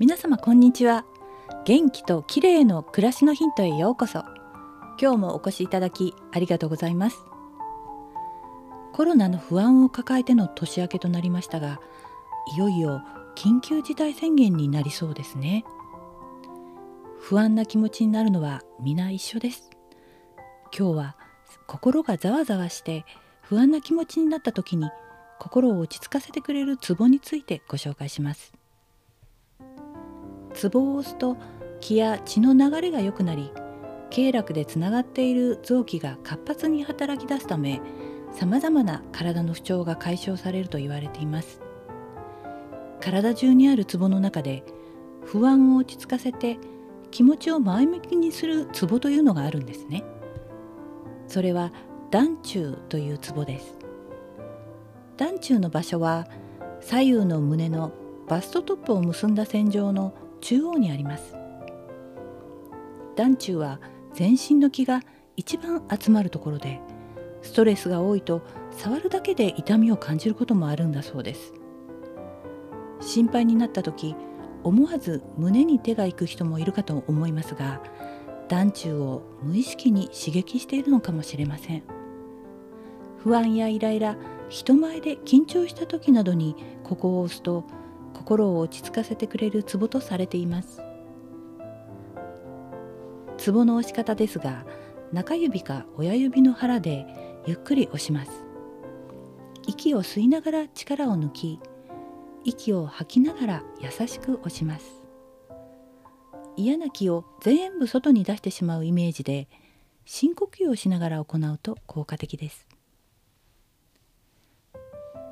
皆様こんにちは。元気と綺麗の暮らしのヒントへようこそ。今日もお越しいただきありがとうございます。コロナの不安を抱えての年明けとなりましたがいよいよ緊急事態宣言になりそうですね。不安な気持ちになるのは皆一緒です。今日は心がざわざわして不安な気持ちになった時に心を落ち着かせてくれるツボについてご紹介します。ツボを押すと気や血の流れが良くなり経絡でつながっている臓器が活発に働き出すためさまざまな体の不調が解消されると言われています。体中にあるツボの中で不安を落ち着かせて気持ちを前向きにするツボというのがあるんですね。それは団中というツボです。団中の場所は左右の胸のバストトップを結んだ線上の中央にあります。団中は全身の気が一番集まるところでストレスが多いと触るだけで痛みを感じることもあるんだそうです。心配になった時思わず胸に手が行く人もいるかと思いますが団中を無意識に刺激しているのかもしれません。不安やイライラ人前で緊張した時などにここを押すと心を落ち着かせてくれるツボとされています。ツボの押し方ですが中指か親指の腹でゆっくり押します。息を吸いながら力を抜き息を吐きながら優しく押します。嫌な気を全部外に出してしまうイメージで深呼吸をしながら行うと効果的です。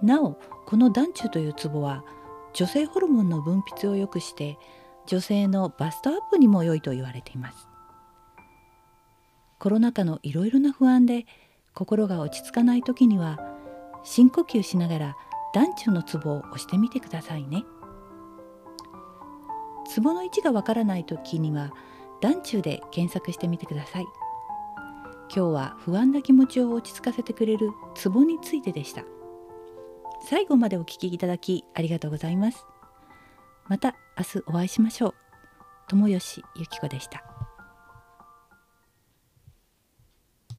なおこの団中というツボは女性ホルモンの分泌を良くして女性のバストアップにも良いと言われています。コロナ禍のいろいろな不安で心が落ち着かない時には深呼吸しながら団中のツボを押してみてくださいね。ツボの位置がわからない時には団中で検索してみてください。今日は不安な気持ちを落ち着かせてくれるツボについてでした。最後までお聞きいただきありがとうございます。また明日お会いしましょう。友吉ゆき子でした。